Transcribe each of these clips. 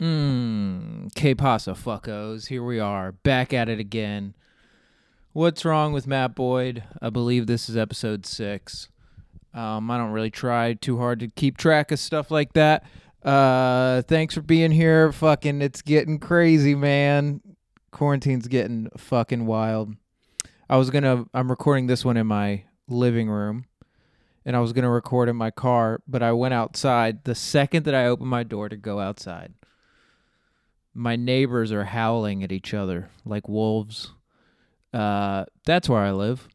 Mmm, K Pasa fuckos. Here we are, back at it again. What's wrong with Matt Boyd? I believe this is episode six. Um, I don't really try too hard to keep track of stuff like that. Uh, thanks for being here. Fucking, it's getting crazy, man. Quarantine's getting fucking wild. I was gonna, I'm recording this one in my living room and I was to record in my car, but I went outside the second that I opened my door to go outside. My neighbors are howling at each other like wolves. Uh, that's where I live.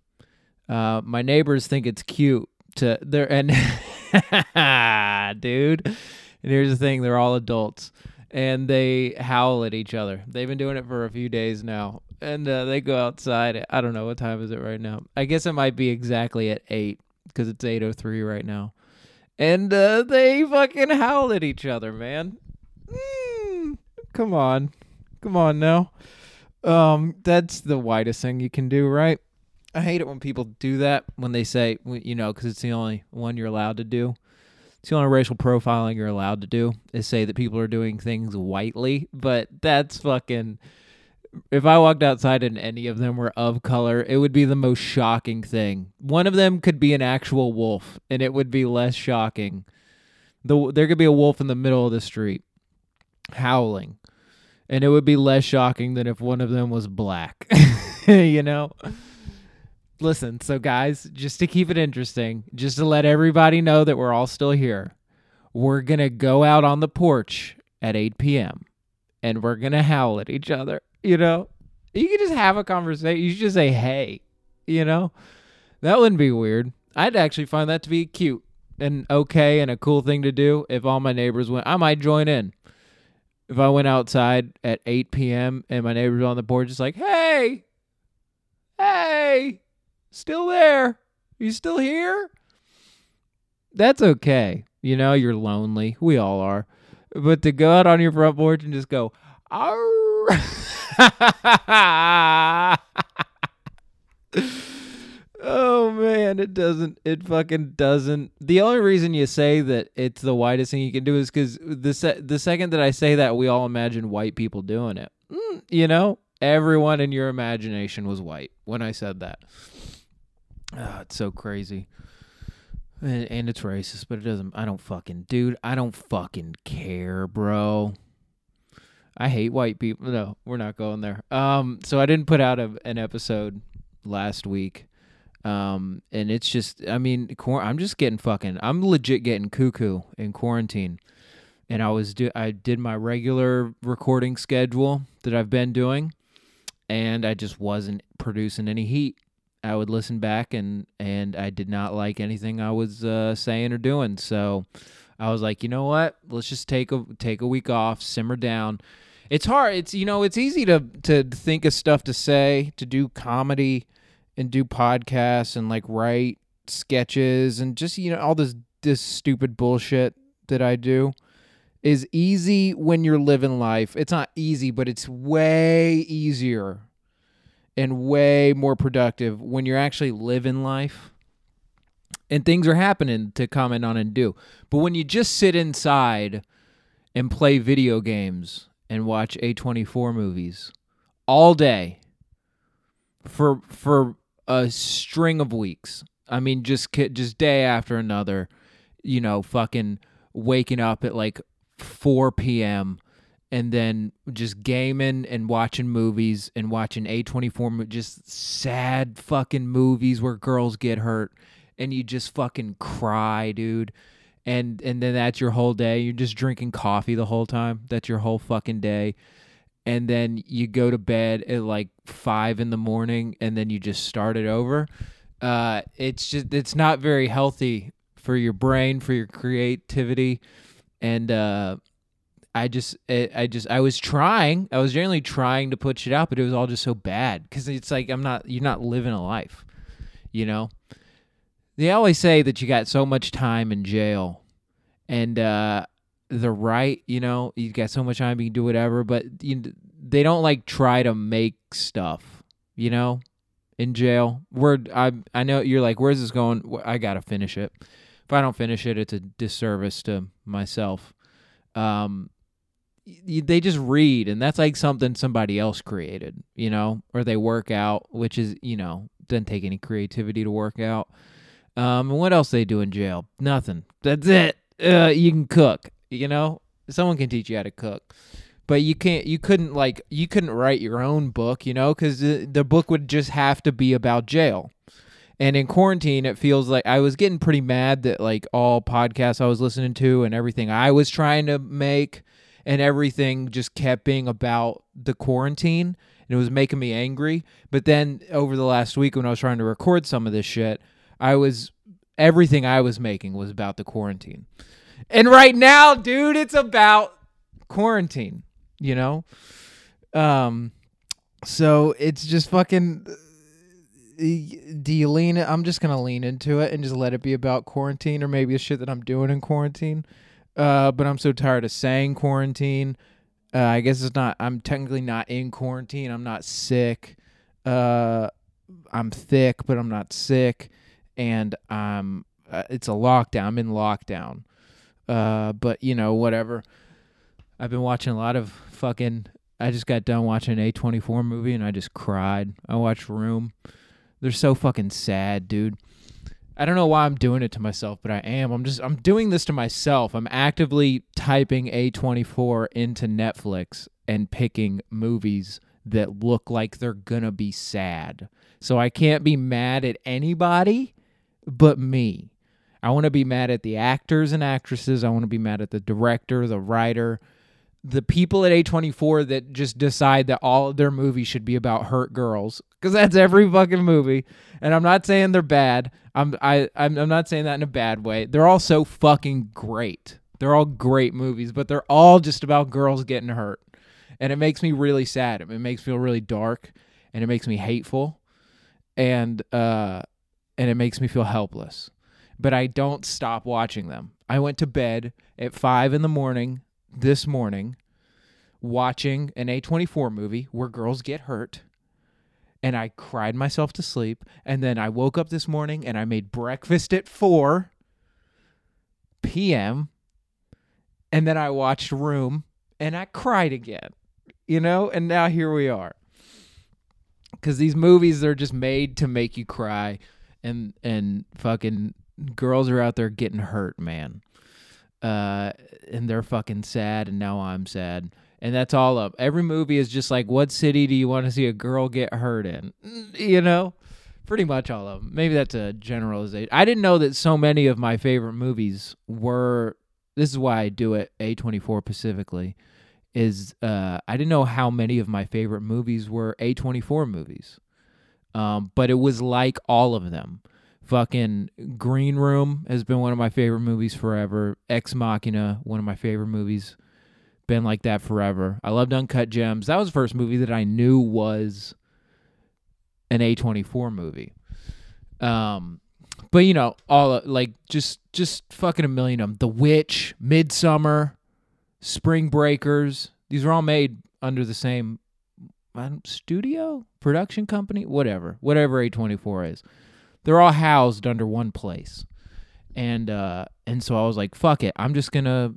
Uh, my neighbors think it's cute to they're and dude. And here's the thing: they're all adults, and they howl at each other. They've been doing it for a few days now, and uh, they go outside. I don't know what time is it right now. I guess it might be exactly at eight because it's 8:03 right now, and uh, they fucking howl at each other, man. Mm, come on, come on now. Um, that's the widest thing you can do, right? I hate it when people do that when they say, you know, because it's the only one you're allowed to do. It's the only racial profiling you're allowed to do is say that people are doing things whitely, but that's fucking if I walked outside and any of them were of color, it would be the most shocking thing. One of them could be an actual wolf, and it would be less shocking. The there could be a wolf in the middle of the street, howling, and it would be less shocking than if one of them was black. you know. Listen, so guys, just to keep it interesting, just to let everybody know that we're all still here, we're gonna go out on the porch at 8 p.m. and we're gonna howl at each other you know, you could just have a conversation. You should just say, hey, you know, that wouldn't be weird. I'd actually find that to be cute and okay and a cool thing to do. If all my neighbors went, I might join in. If I went outside at 8 p.m. and my neighbors on the porch, just like, hey, hey, still there? You still here? That's okay. You know, you're lonely. We all are. But to go out on your front porch and just go, Arr! oh man, it doesn't. It fucking doesn't. The only reason you say that it's the whitest thing you can do is because the se- the second that I say that, we all imagine white people doing it. Mm, you know, everyone in your imagination was white when I said that. Oh, it's so crazy. And, and it's racist, but it doesn't. I don't fucking, dude. I don't fucking care, bro. I hate white people. No, we're not going there. Um, so I didn't put out a, an episode last week. Um, and it's just, I mean, I'm just getting fucking, I'm legit getting cuckoo in quarantine. And I was do, I did my regular recording schedule that I've been doing, and I just wasn't producing any heat. I would listen back and and I did not like anything I was uh, saying or doing. So I was like, you know what? Let's just take a take a week off, simmer down. It's hard. It's you know, it's easy to to think of stuff to say, to do comedy and do podcasts and like write sketches and just you know all this this stupid bullshit that I do is easy when you're living life. It's not easy, but it's way easier and way more productive when you're actually living life and things are happening to comment on and do. But when you just sit inside and play video games and watch A24 movies all day for for a string of weeks. I mean just just day after another, you know, fucking waking up at like 4 p.m. and then just gaming and watching movies and watching A24 just sad fucking movies where girls get hurt and you just fucking cry, dude. And and then that's your whole day. You're just drinking coffee the whole time. That's your whole fucking day. And then you go to bed at like five in the morning, and then you just start it over. Uh, it's just it's not very healthy for your brain, for your creativity, and uh, I just, I just, I was trying. I was generally trying to put it out, but it was all just so bad because it's like I'm not, you're not living a life, you know. They always say that you got so much time in jail, and uh, the right, you know, you got so much time you can do whatever, but you, they don't like try to make stuff, you know, in jail. Where I I know you're like, where's this going? I gotta finish it. If I don't finish it, it's a disservice to myself. Um, they just read and that's like something somebody else created, you know, or they work out, which is, you know, doesn't take any creativity to work out. Um, and what else they do in jail? Nothing. That's it. Uh, you can cook, you know? Someone can teach you how to cook. But you can't you couldn't like you couldn't write your own book, you know, cuz the, the book would just have to be about jail. And in quarantine, it feels like I was getting pretty mad that like all podcasts I was listening to and everything I was trying to make and everything just kept being about the quarantine and it was making me angry. But then over the last week when I was trying to record some of this shit, I was everything I was making was about the quarantine. And right now, dude, it's about quarantine, you know? Um so it's just fucking do you lean? I'm just gonna lean into it and just let it be about quarantine or maybe the shit that I'm doing in quarantine. Uh, but I'm so tired of saying quarantine. Uh, I guess it's not. I'm technically not in quarantine. I'm not sick. Uh, I'm thick, but I'm not sick, and I'm. Uh, it's a lockdown. I'm in lockdown. Uh, but you know, whatever. I've been watching a lot of fucking. I just got done watching an A24 movie and I just cried. I watched Room. They're so fucking sad, dude. I don't know why I'm doing it to myself, but I am. I'm just I'm doing this to myself. I'm actively typing A24 into Netflix and picking movies that look like they're going to be sad. So I can't be mad at anybody but me. I want to be mad at the actors and actresses. I want to be mad at the director, the writer, the people at A24 that just decide that all of their movies should be about hurt girls because that's every fucking movie. And I'm not saying they're bad. I'm I I'm, not saying that in a bad way. They're all so fucking great. They're all great movies, but they're all just about girls getting hurt. And it makes me really sad. It makes me feel really dark and it makes me hateful. And uh and it makes me feel helpless. But I don't stop watching them. I went to bed at 5 in the morning this morning watching an A24 movie where girls get hurt and I cried myself to sleep and then I woke up this morning and I made breakfast at 4 p.m. and then I watched Room and I cried again. You know, and now here we are. Cuz these movies they're just made to make you cry and and fucking girls are out there getting hurt, man uh, and they're fucking sad, and now I'm sad. And that's all up. Every movie is just like, what city do you want to see a girl get hurt in? You know, pretty much all of them. Maybe that's a generalization. I didn't know that so many of my favorite movies were. This is why I do it A24 specifically. Is uh, I didn't know how many of my favorite movies were A24 movies, um, but it was like all of them. Fucking Green Room has been one of my favorite movies forever. Ex Machina, one of my favorite movies. Been like that forever. I loved Uncut Gems. That was the first movie that I knew was an A24 movie. Um, but you know, all like just just fucking a million of them. The Witch, Midsommar, Spring Breakers. These are all made under the same studio production company, whatever, whatever A24 is they're all housed under one place. And uh and so I was like, fuck it. I'm just to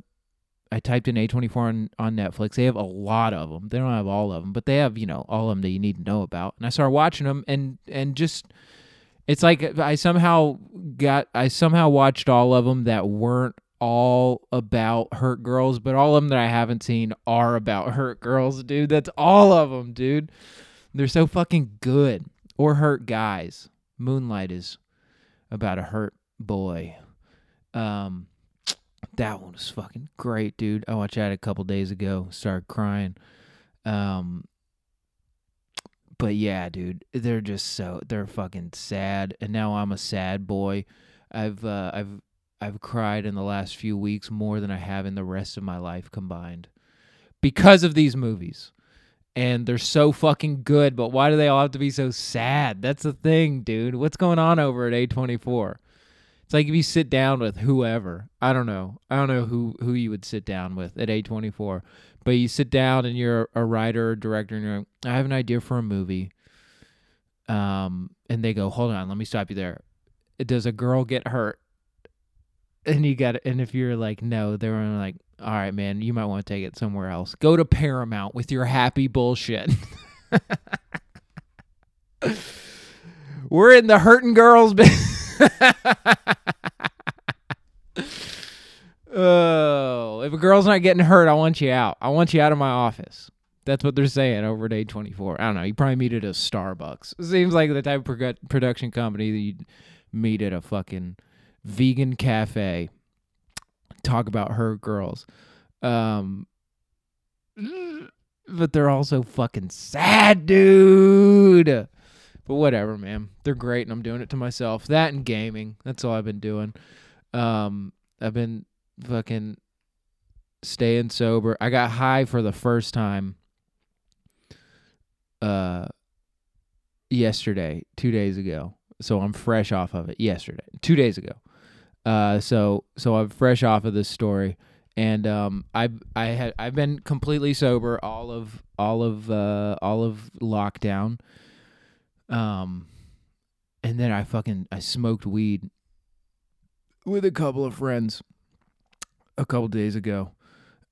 I typed in A24 on, on Netflix. They have a lot of them. They don't have all of them, but they have, you know, all of them that you need to know about. And I started watching them and and just it's like I somehow got I somehow watched all of them that weren't all about hurt girls, but all of them that I haven't seen are about hurt girls, dude. That's all of them, dude. They're so fucking good. Or hurt guys. Moonlight is about a hurt boy. Um, that one was fucking great, dude. I watched that a couple days ago. Started crying. Um, but yeah, dude, they're just so they're fucking sad, and now I'm a sad boy. I've uh, I've I've cried in the last few weeks more than I have in the rest of my life combined because of these movies and they're so fucking good, but why do they all have to be so sad? That's the thing, dude. What's going on over at A24? It's like if you sit down with whoever, I don't know. I don't know who who you would sit down with at A24, but you sit down and you're a writer or director and you're like, I have an idea for a movie. Um and they go, "Hold on, let me stop you there. Does a girl get hurt?" And you got and if you're like no, they're like, all right, man, you might want to take it somewhere else. Go to Paramount with your happy bullshit. We're in the hurting girls. oh, if a girl's not getting hurt, I want you out. I want you out of my office. That's what they're saying over at A24. I don't know. You probably meet at a Starbucks. Seems like the type of production company that you'd meet at a fucking vegan cafe. Talk about her girls. Um, but they're also fucking sad, dude. But whatever, man. They're great, and I'm doing it to myself. That and gaming. That's all I've been doing. Um, I've been fucking staying sober. I got high for the first time. Uh, yesterday, two days ago. So I'm fresh off of it. Yesterday, two days ago. Uh, so so I'm fresh off of this story, and um, I I had I've been completely sober all of all of uh all of lockdown. Um, and then I fucking I smoked weed with a couple of friends a couple days ago.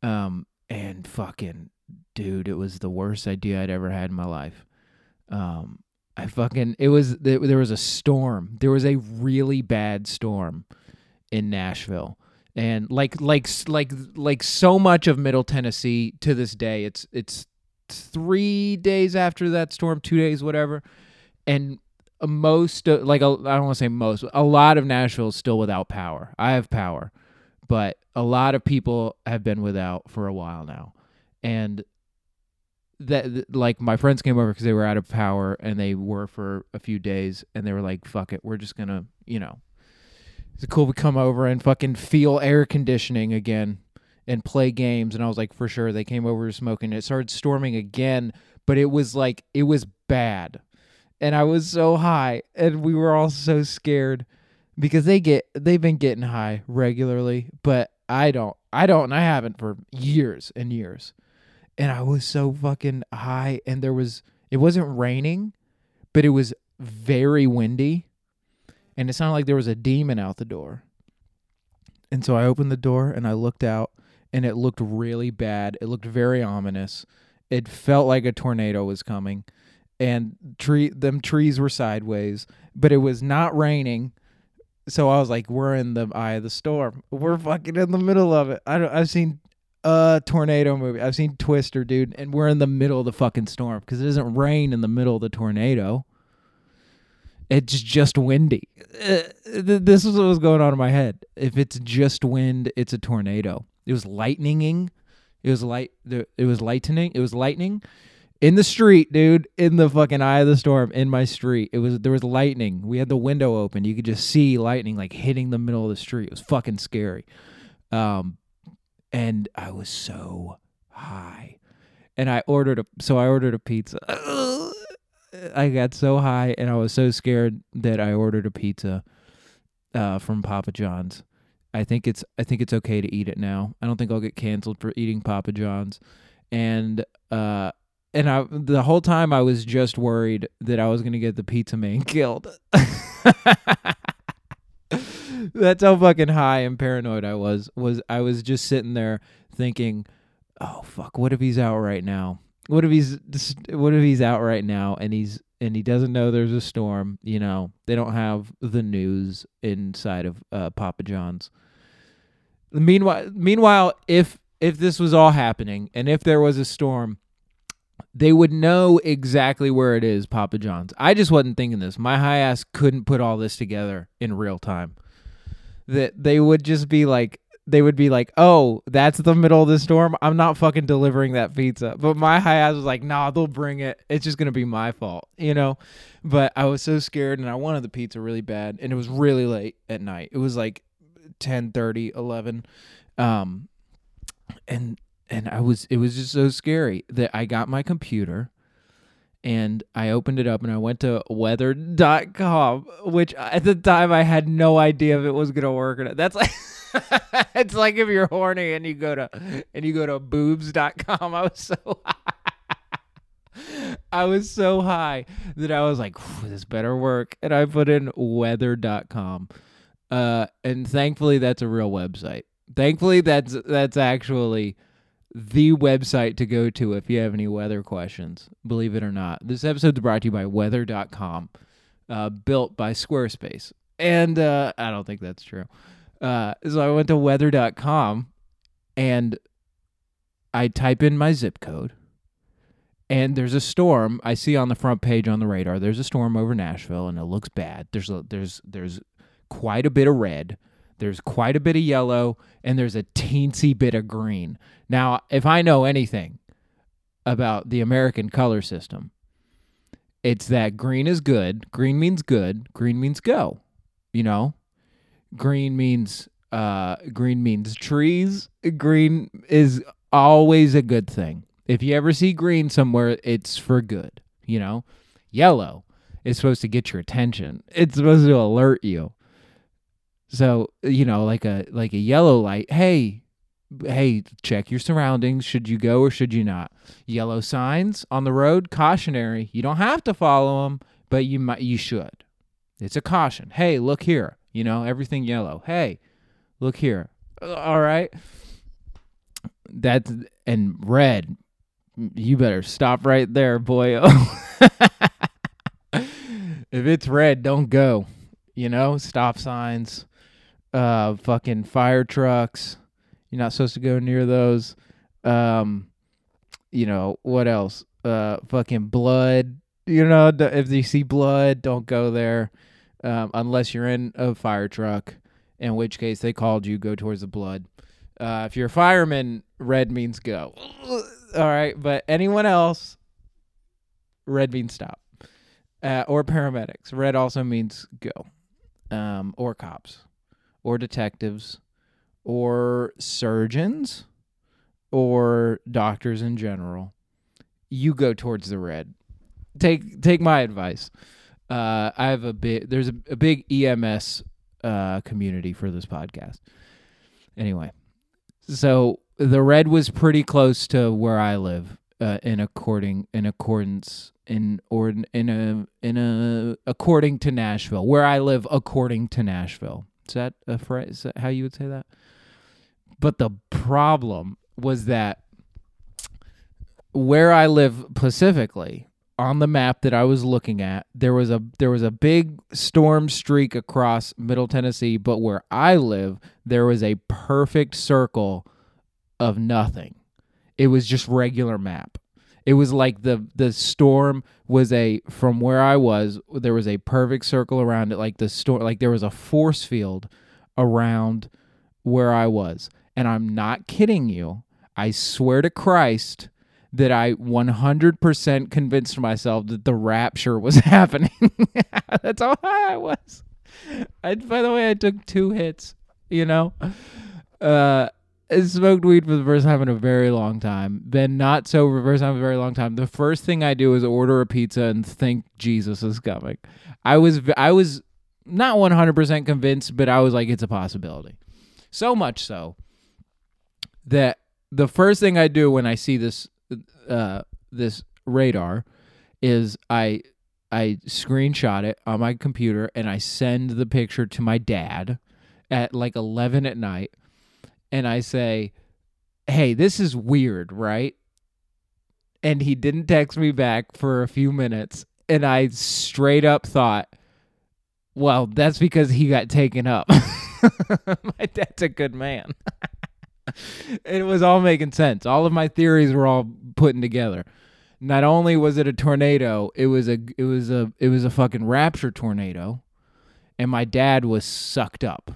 Um, and fucking dude, it was the worst idea I'd ever had in my life. Um, I fucking it was there was a storm. There was a really bad storm in Nashville. And like like like like so much of Middle Tennessee to this day, it's it's 3 days after that storm, 2 days whatever and most like I don't want to say most, a lot of Nashville is still without power. I have power, but a lot of people have been without for a while now, and that like my friends came over because they were out of power and they were for a few days, and they were like, "Fuck it, we're just gonna," you know. It's cool we come over and fucking feel air conditioning again and play games. And I was like, for sure. They came over smoking. It started storming again, but it was like, it was bad and I was so high, and we were all so scared because they get they've been getting high regularly, but I don't. I don't, and I haven't for years and years. And I was so fucking high, and there was it wasn't raining, but it was very windy, and it sounded like there was a demon out the door. And so I opened the door and I looked out, and it looked really bad. It looked very ominous. It felt like a tornado was coming and tree them trees were sideways, but it was not raining. So I was like, we're in the eye of the storm. We're fucking in the middle of it. I don't, I've seen a tornado movie. I've seen Twister, dude, and we're in the middle of the fucking storm because it doesn't rain in the middle of the tornado. It's just windy. Uh, this is what was going on in my head. If it's just wind, it's a tornado. It was lightninging. It was light. It was lightning. It was lightning in the street, dude, in the fucking eye of the storm, in my street. It was there was lightning. We had the window open. You could just see lightning like hitting the middle of the street. It was fucking scary. Um, and I was so high, and I ordered a so I ordered a pizza. I got so high, and I was so scared that I ordered a pizza uh, from Papa John's. I think it's I think it's okay to eat it now. I don't think I'll get canceled for eating Papa John's. And uh and I the whole time I was just worried that I was gonna get the pizza man killed. That's how fucking high and paranoid I was. Was I was just sitting there thinking, "Oh fuck, what if he's out right now? What if he's what if he's out right now and he's and he doesn't know there's a storm? You know, they don't have the news inside of uh, Papa John's. Meanwhile, meanwhile, if if this was all happening and if there was a storm, they would know exactly where it is, Papa John's. I just wasn't thinking this. My high ass couldn't put all this together in real time. That they would just be like, they would be like, oh, that's the middle of the storm. I'm not fucking delivering that pizza. But my high ass was like, nah, they'll bring it. It's just to be my fault, you know? But I was so scared and I wanted the pizza really bad. And it was really late at night. It was like 10 30, 11. Um, and and I was it was just so scary that I got my computer and I opened it up and I went to weather.com, which at the time I had no idea if it was gonna work or not. That's like it's like if you're horny and you go to and you go to boobs.com. I was so I was so high that I was like, this better work. And I put in weather.com. Uh, and thankfully, that's a real website. Thankfully, that's that's actually the website to go to if you have any weather questions. Believe it or not, this episode is brought to you by Weather.com, uh, built by Squarespace. And uh, I don't think that's true. Uh, so I went to Weather.com, and I type in my zip code and there's a storm I see on the front page on the radar. There's a storm over Nashville, and it looks bad. There's a, there's there's quite a bit of red. There's quite a bit of yellow, and there's a teensy bit of green. Now, if I know anything about the American color system, it's that green is good. Green means good. Green means go. You know, green means uh, green means trees. Green is always a good thing. If you ever see green somewhere, it's for good, you know? Yellow is supposed to get your attention. It's supposed to alert you. So, you know, like a like a yellow light, hey, hey, check your surroundings. Should you go or should you not? Yellow signs on the road, cautionary. You don't have to follow them, but you might you should. It's a caution. Hey, look here. You know, everything yellow. Hey, look here. All right. That's and red you better stop right there, boy. if it's red, don't go. You know, stop signs, uh, fucking fire trucks. You're not supposed to go near those. Um, you know what else? Uh, fucking blood. You know, if you see blood, don't go there, um, unless you're in a fire truck. In which case, they called you. Go towards the blood. Uh, if you're a fireman, red means go. All right, but anyone else, red means stop. Uh, or paramedics. Red also means go. Um, or cops, or detectives, or surgeons, or doctors in general. You go towards the red. Take take my advice. Uh, I have a big. There's a, a big EMS uh, community for this podcast. Anyway, so the red was pretty close to where I live, uh, in according in accordance in or in a in a according to Nashville, where I live according to Nashville. Is that a phrase? Is that how you would say that? But the problem was that where I live specifically on the map that I was looking at, there was a there was a big storm streak across Middle Tennessee, but where I live, there was a perfect circle of nothing. It was just regular map. It was like the the storm was a from where I was, there was a perfect circle around it like the storm like there was a force field around where I was. And I'm not kidding you. I swear to Christ that I 100% convinced myself that the rapture was happening. That's how high I was. I, by the way, I took two hits, you know? Uh, smoked weed for the first time in a very long time. Been not so for the first time in a very long time. The first thing I do is order a pizza and think Jesus is coming. I was I was not 100% convinced, but I was like it's a possibility. So much so that the first thing I do when I see this uh, this radar is I I screenshot it on my computer and I send the picture to my dad at like 11 at night and I say, "Hey, this is weird, right?" And he didn't text me back for a few minutes, and I straight up thought, "Well, that's because he got taken up." my dad's a good man. it was all making sense. All of my theories were all putting together. Not only was it a tornado, it was a it was a it was a fucking rapture tornado, and my dad was sucked up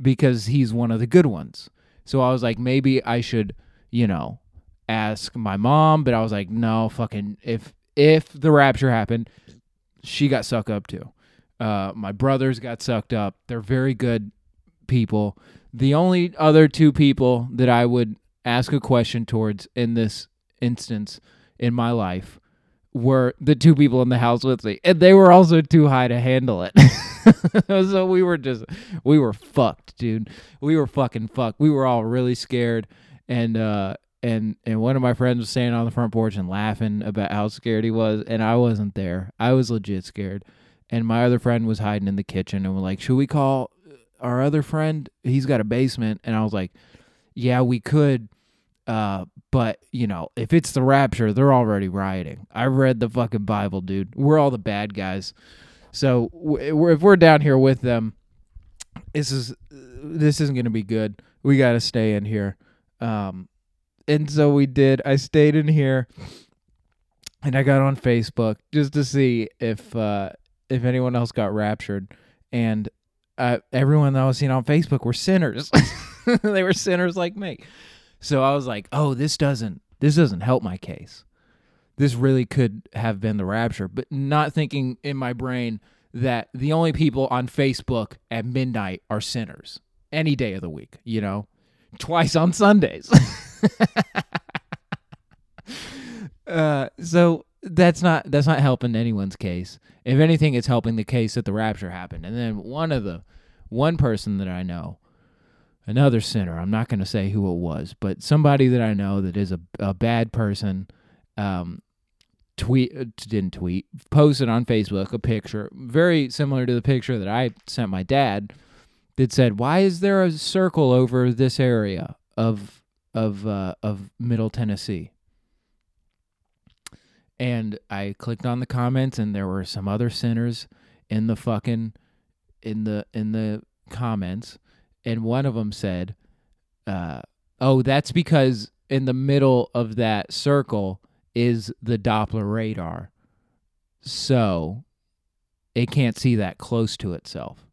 because he's one of the good ones. So I was like, maybe I should, you know, ask my mom, but I was like, no, fucking if if the rapture happened, she got sucked up too. Uh, my brothers got sucked up. They're very good people. The only other two people that I would ask a question towards in this instance in my life were the two people in the house with me, and they were also too high to handle it. so we were just we were fucked, dude. We were fucking fucked. We were all really scared, and uh, and and one of my friends was standing on the front porch and laughing about how scared he was, and I wasn't there. I was legit scared, and my other friend was hiding in the kitchen and was like, "Should we call our other friend, he's got a basement, and I was like, yeah, we could. Uh, but you know, if it's the rapture, they're already rioting. I read the fucking Bible, dude. We're all the bad guys. So w- if we're down here with them, this is this isn't gonna be good. We gotta stay in here. Um, and so we did. I stayed in here, and I got on Facebook just to see if uh, if anyone else got raptured, and uh, everyone that I was seeing on Facebook were sinners. they were sinners like me. So I was like, "Oh, this doesn't this doesn't help my case. This really could have been the rapture." But not thinking in my brain that the only people on Facebook at midnight are sinners any day of the week, you know, twice on Sundays. uh, so that's not that's not helping anyone's case. If anything, it's helping the case that the rapture happened. And then one of the one person that I know, another sinner, I'm not going to say who it was, but somebody that I know that is a a bad person, um, tweet uh, didn't tweet posted on Facebook a picture very similar to the picture that I sent my dad that said, "Why is there a circle over this area of of uh, of Middle Tennessee?" And I clicked on the comments, and there were some other sinners in the fucking in the in the comments, and one of them said, uh, "Oh, that's because in the middle of that circle is the Doppler radar, so it can't see that close to itself."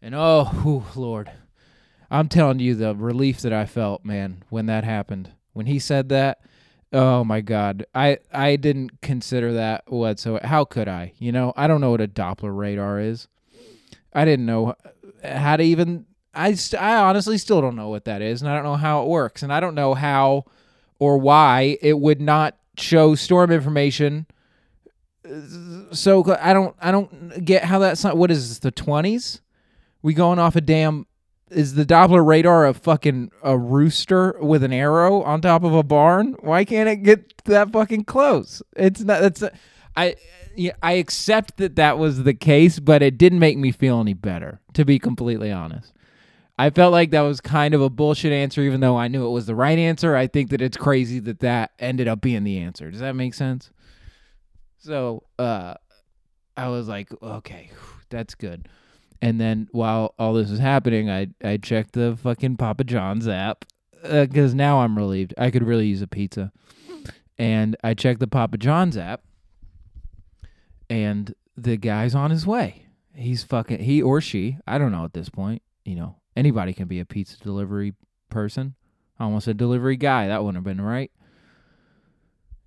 And oh, whew, Lord, I'm telling you the relief that I felt, man, when that happened. When he said that, oh my God, I I didn't consider that whatsoever. How could I? You know, I don't know what a Doppler radar is. I didn't know how to even. I st- I honestly still don't know what that is, and I don't know how it works, and I don't know how or why it would not show storm information. So I don't I don't get how that's not. What is this, the twenties? We going off a damn is the Doppler radar a fucking a rooster with an arrow on top of a barn? Why can't it get that fucking close? It's not. That's I. Yeah, I accept that that was the case, but it didn't make me feel any better. To be completely honest, I felt like that was kind of a bullshit answer, even though I knew it was the right answer. I think that it's crazy that that ended up being the answer. Does that make sense? So, uh, I was like, okay, that's good. And then while all this was happening, I I checked the fucking Papa John's app because uh, now I'm relieved. I could really use a pizza. And I checked the Papa John's app, and the guy's on his way. He's fucking he or she. I don't know at this point. You know, anybody can be a pizza delivery person. I almost a delivery guy. That wouldn't have been right.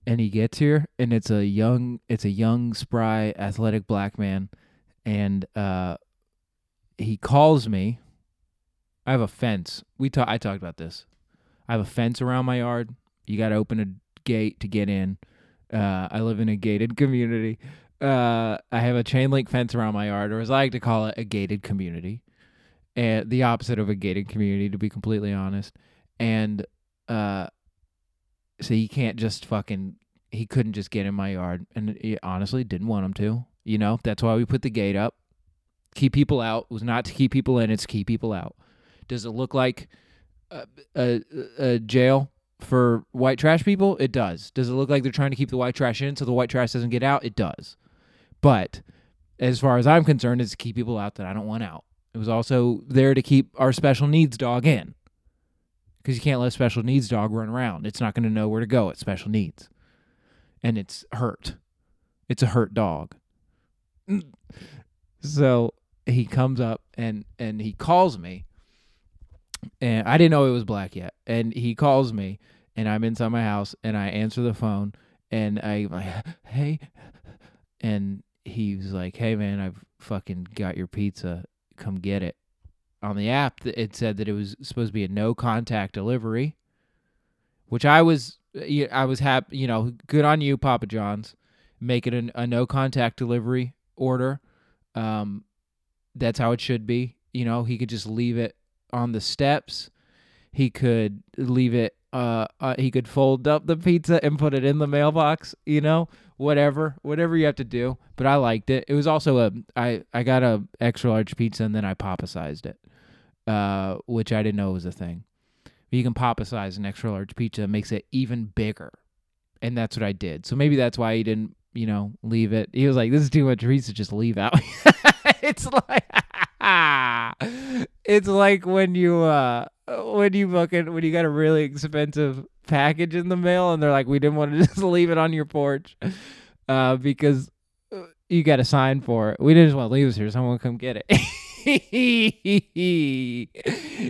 And he gets here, and it's a young, it's a young, spry, athletic black man, and uh, he calls me. I have a fence. We talk. I talked about this. I have a fence around my yard. You got to open a gate to get in. Uh, I live in a gated community. Uh, I have a chain link fence around my yard, or as I like to call it, a gated community, and the opposite of a gated community, to be completely honest. And uh, so he can't just fucking. He couldn't just get in my yard, and he honestly didn't want him to. You know, that's why we put the gate up keep people out. It was not to keep people in. It's keep people out. Does it look like a, a, a jail for white trash people? It does. Does it look like they're trying to keep the white trash in so the white trash doesn't get out? It does. But as far as I'm concerned, it's to keep people out that I don't want out. It was also there to keep our special needs dog in. Because you can't let a special needs dog run around. It's not going to know where to go at special needs. And it's hurt. It's a hurt dog. So he comes up and and he calls me and I didn't know it was black yet. And he calls me and I'm inside my house and I answer the phone and I like hey and he was like, "Hey man, I've fucking got your pizza. Come get it." On the app, it said that it was supposed to be a no contact delivery, which I was I was happy, you know, good on you, Papa John's, make it a, a no contact delivery order. Um, that's how it should be. You know, he could just leave it on the steps. He could leave it. Uh, uh, he could fold up the pizza and put it in the mailbox. You know, whatever, whatever you have to do. But I liked it. It was also a I I got a extra large pizza and then I popicized it. uh, which I didn't know was a thing. You can Papa Size an extra large pizza that makes it even bigger, and that's what I did. So maybe that's why he didn't, you know, leave it. He was like, "This is too much pizza, just leave out." it's like, it's like when you uh when you fucking when you got a really expensive package in the mail and they're like, "We didn't want to just leave it on your porch." Uh, because you got to sign for it. We didn't just want to leave this here. Someone come get it. he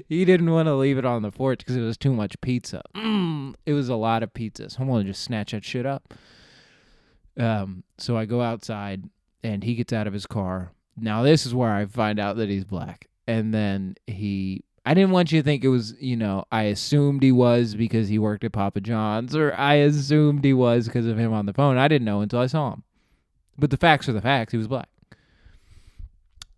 didn't want to leave it on the porch because it was too much pizza. Mm, it was a lot of pizzas. I want just snatch that shit up. Um, so I go outside and he gets out of his car. Now this is where I find out that he's black. And then he I didn't want you to think it was, you know, I assumed he was because he worked at Papa John's or I assumed he was because of him on the phone. I didn't know until I saw him. But the facts are the facts. He was black.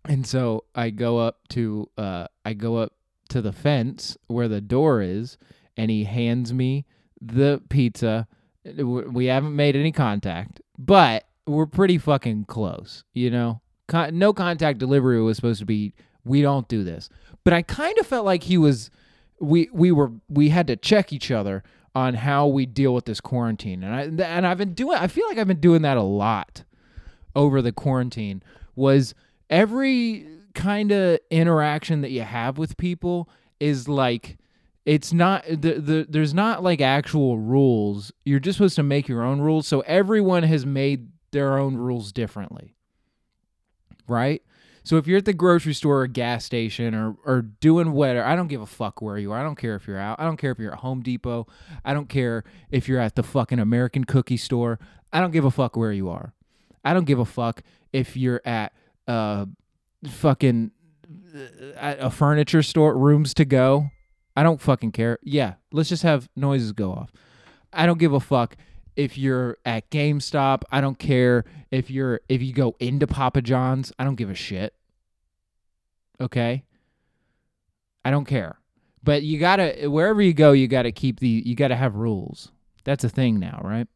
And so I go up to uh I go up to the fence where the door is and he hands me the pizza. We haven't made any contact, but we're pretty fucking close, you know? Con- no contact delivery was supposed to be we don't do this. But I kind of felt like he was we we were we had to check each other on how we deal with this quarantine. And I and I've been doing I feel like I've been doing that a lot over the quarantine was every kind of interaction that you have with people is like it's not the, the there's not like actual rules you're just supposed to make your own rules so everyone has made their own rules differently right? So if you're at the grocery store or gas station or or doing whatever i don't give a fuck where you are. I don't care if you're out. I don't care if you're at home depot. I don't care if you're at the fucking american cookie store. I don't give a fuck where you are. I don't give a fuck if you're at uh fucking uh, a furniture store rooms to go. I don't fucking care. Yeah let's just have noises go off. I don't give a fuck if you're at GameStop, I don't care if you're if you go into Papa John's, I don't give a shit. Okay? I don't care. But you got to wherever you go, you got to keep the you got to have rules. That's a thing now, right?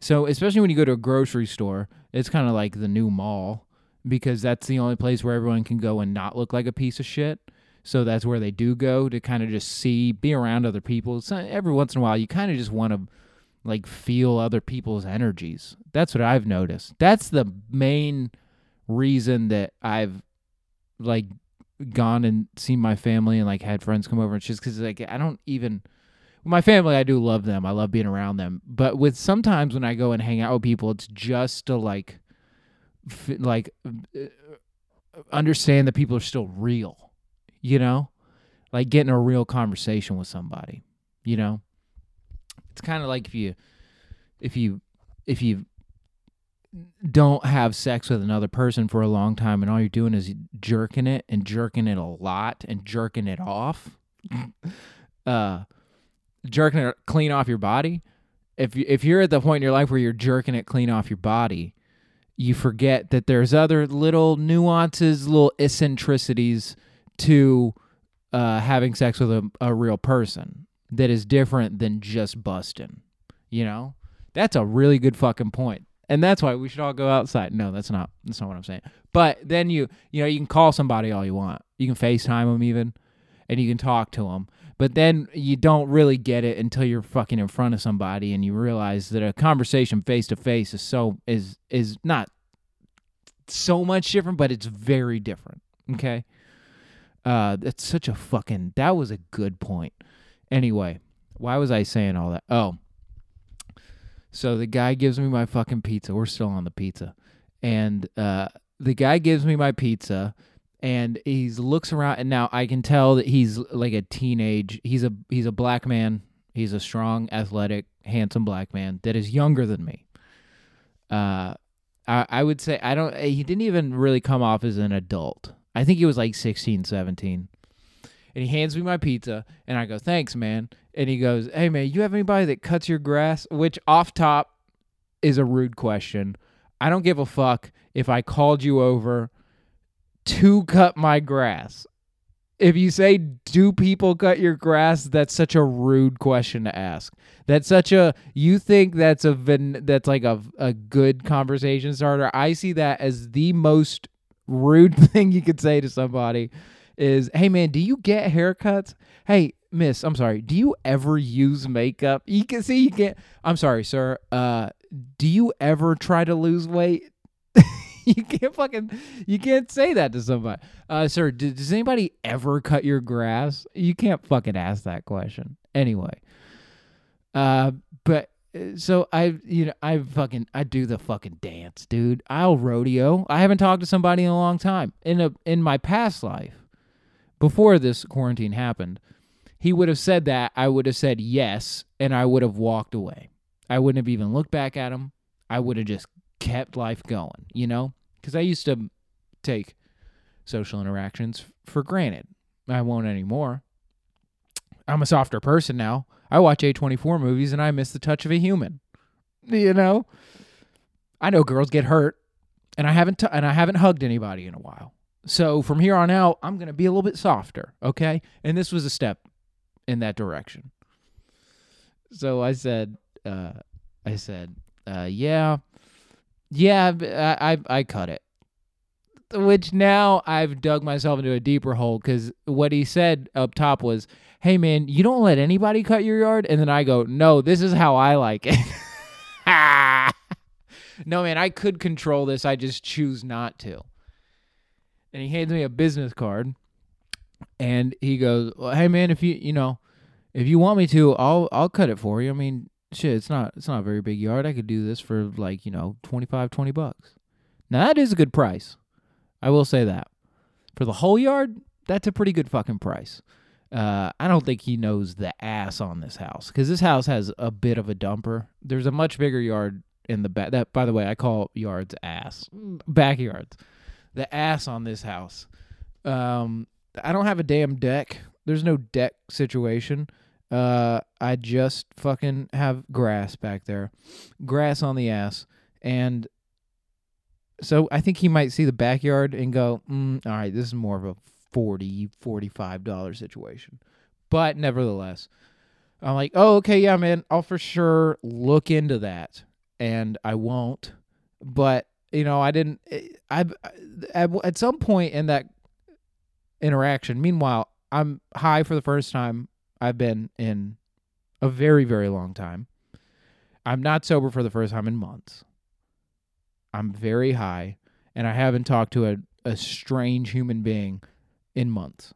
So, especially when you go to a grocery store, it's kind of like the new mall because that's the only place where everyone can go and not look like a piece of shit. So that's where they do go to kind of just see, be around other people. So every once in a while, you kind of just want to like feel other people's energies. That's what I've noticed. That's the main reason that I've like gone and seen my family and like had friends come over and just because like I don't even my family I do love them I love being around them but with sometimes when I go and hang out with people it's just to like f- like uh, understand that people are still real you know like getting a real conversation with somebody you know it's kind of like if you if you if you don't have sex with another person for a long time and all you're doing is jerking it and jerking it a lot and jerking it off uh jerking it clean off your body if you, if you're at the point in your life where you're jerking it clean off your body you forget that there's other little nuances little eccentricities to uh, having sex with a, a real person that is different than just busting. You know? That's a really good fucking point. And that's why we should all go outside. No, that's not that's not what I'm saying. But then you you know, you can call somebody all you want. You can FaceTime them even and you can talk to them. But then you don't really get it until you're fucking in front of somebody and you realize that a conversation face to face is so is is not so much different, but it's very different. Okay? Uh that's such a fucking that was a good point. Anyway, why was I saying all that? Oh. So the guy gives me my fucking pizza. We're still on the pizza. And uh, the guy gives me my pizza and he looks around and now I can tell that he's like a teenage he's a he's a black man. He's a strong, athletic, handsome black man that is younger than me. Uh I, I would say I don't he didn't even really come off as an adult. I think he was like 16, 17 and he hands me my pizza and I go, "Thanks, man." And he goes, "Hey, man, you have anybody that cuts your grass?" Which off top is a rude question. I don't give a fuck if I called you over to cut my grass. If you say, "Do people cut your grass?" that's such a rude question to ask. That's such a you think that's a that's like a a good conversation starter. I see that as the most rude thing you could say to somebody is, "Hey man, do you get haircuts? Hey, miss, I'm sorry. Do you ever use makeup? You can see you can't. I'm sorry, sir. Uh, do you ever try to lose weight? you can't fucking you can't say that to somebody. Uh, sir, d- does anybody ever cut your grass? You can't fucking ask that question. Anyway, uh, but uh, so I, you know, I fucking I do the fucking dance, dude. I'll rodeo. I haven't talked to somebody in a long time. In a in my past life, before this quarantine happened, he would have said that. I would have said yes, and I would have walked away. I wouldn't have even looked back at him. I would have just kept life going, you know? Because I used to take social interactions for granted. I won't anymore. I'm a softer person now. I watch A24 movies and I miss the touch of a human. You know? I know girls get hurt and I haven't t- and I haven't hugged anybody in a while. So from here on out, I'm going to be a little bit softer, okay? And this was a step in that direction. So I said uh I said, uh yeah, yeah, I, I, I cut it. Which now I've dug myself into a deeper hole because what he said up top was, "Hey man, you don't let anybody cut your yard," and then I go, "No, this is how I like it." no man, I could control this. I just choose not to. And he hands me a business card, and he goes, well, "Hey man, if you you know, if you want me to, I'll I'll cut it for you. I mean, shit, it's not it's not a very big yard. I could do this for like, you know, 25, 20 bucks. Now that is a good price. I will say that. For the whole yard, that's a pretty good fucking price. Uh, I don't think he knows the ass on this house because this house has a bit of a dumper. There's a much bigger yard in the back. That, by the way, I call yards ass backyards. The ass on this house. Um, I don't have a damn deck. There's no deck situation. Uh, I just fucking have grass back there, grass on the ass, and so I think he might see the backyard and go, mm, "All right, this is more of a 40 45 dollar situation," but nevertheless, I'm like, "Oh, okay, yeah, man, I'll for sure look into that," and I won't, but you know, I didn't. Eh, I eh, at, at some point in that interaction. Meanwhile, I'm high for the first time I've been in a very, very long time. I'm not sober for the first time in months. I'm very high, and I haven't talked to a, a strange human being in months.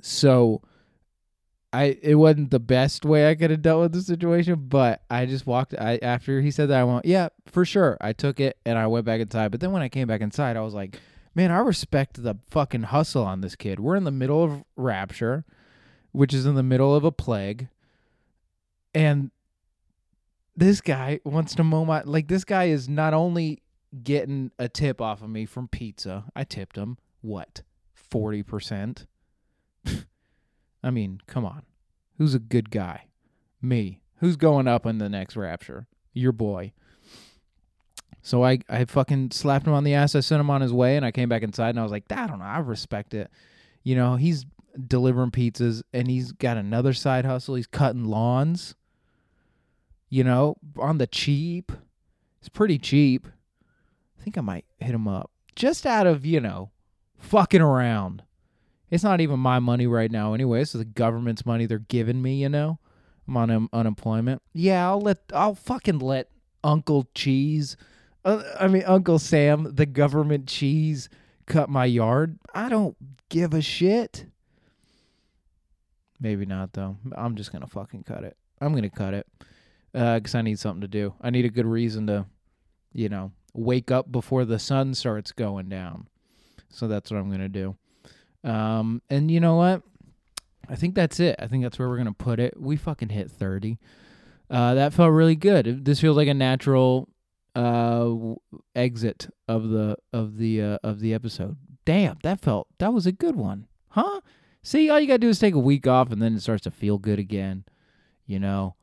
So I it wasn't the best way I could have dealt with the situation, but I just walked I after he said that I went, Yeah, for sure. I took it and I went back inside. But then when I came back inside, I was like, Man, I respect the fucking hustle on this kid. We're in the middle of rapture which is in the middle of a plague. And this guy wants to mow my like this guy is not only getting a tip off of me from pizza. I tipped him what? 40%. I mean, come on. Who's a good guy? Me. Who's going up in the next rapture? Your boy. So I, I fucking slapped him on the ass. I sent him on his way, and I came back inside, and I was like, I don't know. I respect it. You know, he's delivering pizzas and he's got another side hustle. He's cutting lawns. You know, on the cheap. It's pretty cheap. I think I might hit him up just out of, you know, fucking around. It's not even my money right now anyway. Is the government's money they're giving me, you know. I'm on um, unemployment. Yeah, I'll let I'll fucking let Uncle Cheese uh, I mean Uncle Sam, the government cheese cut my yard. I don't give a shit. Maybe not though. I'm just gonna fucking cut it. I'm gonna cut it because uh, I need something to do. I need a good reason to, you know, wake up before the sun starts going down. So that's what I'm gonna do. Um, and you know what? I think that's it. I think that's where we're gonna put it. We fucking hit 30. Uh, that felt really good. This feels like a natural uh exit of the of the uh, of the episode. Damn, that felt that was a good one, huh? See, all you gotta do is take a week off, and then it starts to feel good again. You know,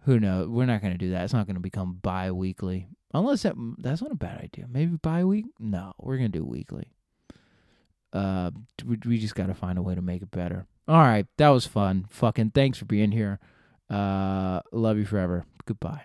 who knows? We're not gonna do that. It's not gonna become bi-weekly, unless that that's not a bad idea. Maybe bi-week. No, we're gonna do weekly. Uh, we, we just gotta find a way to make it better. All right, that was fun. Fucking thanks for being here. Uh, love you forever. Goodbye.